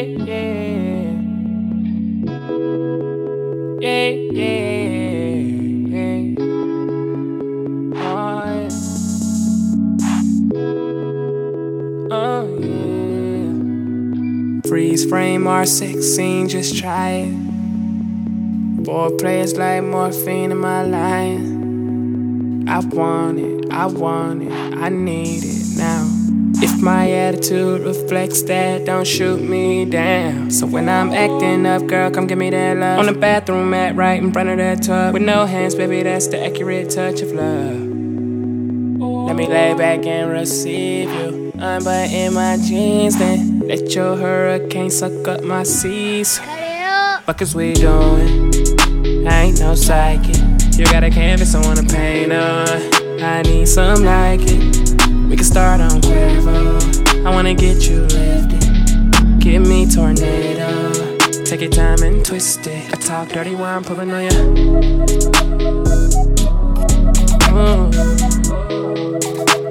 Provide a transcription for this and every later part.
Freeze frame R16, just try it. Four players like morphine in my line. I want it, I want it, I need it. If my attitude reflects that, don't shoot me down. So when I'm acting up, girl, come give me that love. On the bathroom mat, right in front of that tub. With no hands, baby, that's the accurate touch of love. Let me lay back and receive you. Unbutton my jeans, then let your hurricane suck up my seas. Fuck is we doing? I ain't no psychic. You got a canvas I wanna paint on. I need some like it. We can start on Quavo. I wanna get you lifted. Give me tornado. Take your time and twist it. I talk dirty while I'm pulling on. Mm.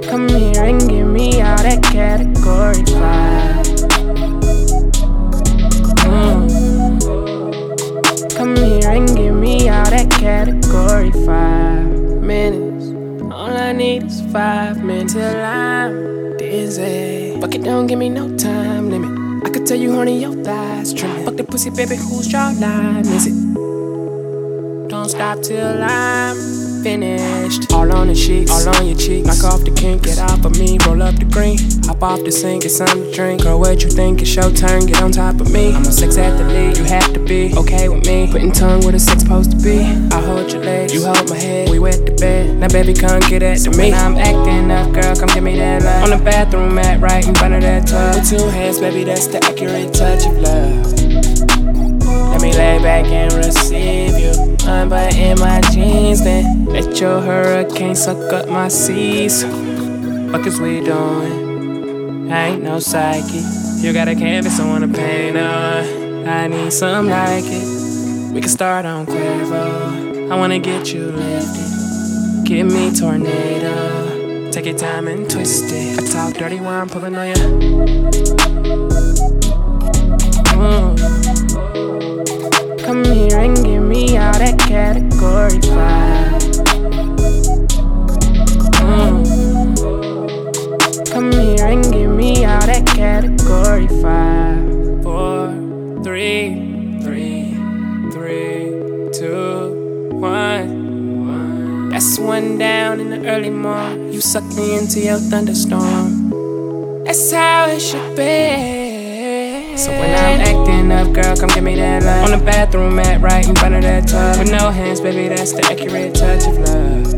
Come here and give me all that category five. Need is five minutes till I'm dizzy. Fuck it, don't give me no time limit. I could tell you honey, your thighs trimming. Fuck the pussy, baby, whose jawline is it? Don't stop till I'm finished. All on the sheets, all on your cheek. Knock off the kink, get off of me, roll up the green. Hop off the sink, get something to drink. Girl, what you think? It's your turn, get on top of me. I'm a sex athlete, you have to be okay with me. Putting tongue where the sex supposed to be. I hold your legs, you hold my head. We wet the bed, now baby, come get at to me. When I'm acting up, girl, come give me that love. On the bathroom mat, right in front of that tub. With two hands, baby, that's the accurate touch of love. Let me lay back and receive you. Unbutton my jeans, then let your hurricane suck up my seas. Fuck is we doing? I ain't no psychic. You got a canvas I wanna paint on. I need some like it. We can start on Quavo. I wanna get you lifted. Give me tornado. Take your time and twist it. I talk dirty while I'm pulling on you. Mm. Come here and give me all that category five. Mm. Come here and give me all that category five. Four, three, three, three, two, one. That's one down in the early morning. You suck me into your thunderstorm. That's how it should be. So when I'm acting up, girl, come give me that love. On the bathroom mat, right in front of that tub. With no hands, baby, that's the accurate touch of love.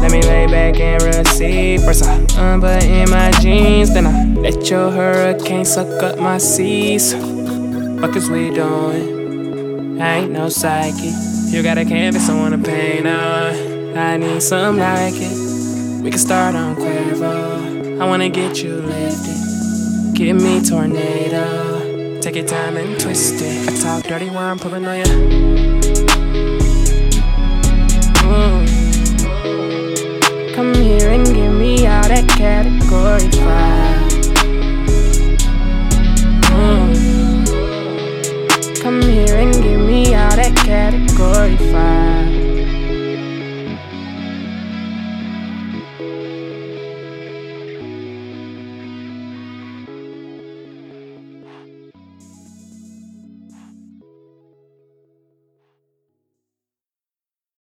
Let me lay back and receive. First uh, uh, I unbutton my jeans, then I let your hurricane suck up my seas. Fuck is we doing? I ain't no psychic. You got a canvas I wanna paint on. I need some like it. We can start on Quavo. I wanna get you. Give me tornado. Take your time and twist it. I talk dirty while I'm pulling on you.